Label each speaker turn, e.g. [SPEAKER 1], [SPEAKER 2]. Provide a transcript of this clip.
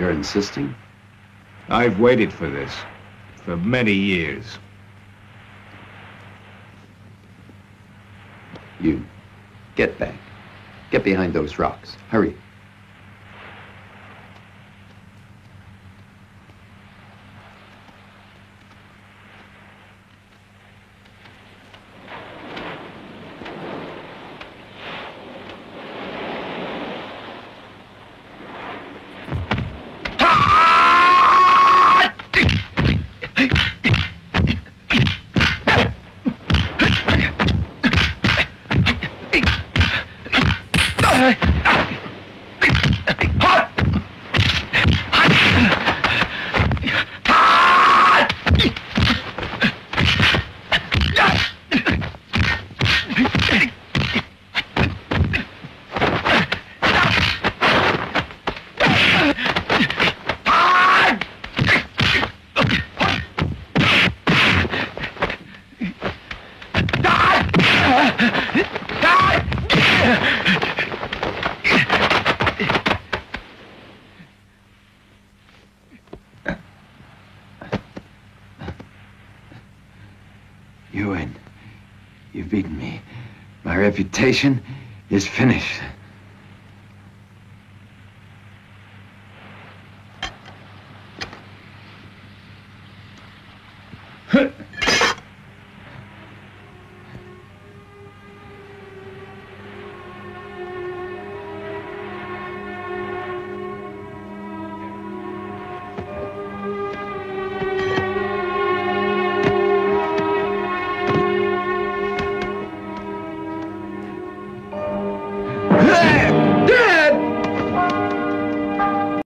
[SPEAKER 1] You're insisting?
[SPEAKER 2] I've waited for this for many years.
[SPEAKER 1] You get back. Get behind those rocks. Hurry. You Ewan, you've beaten me. My reputation is finished. Huh.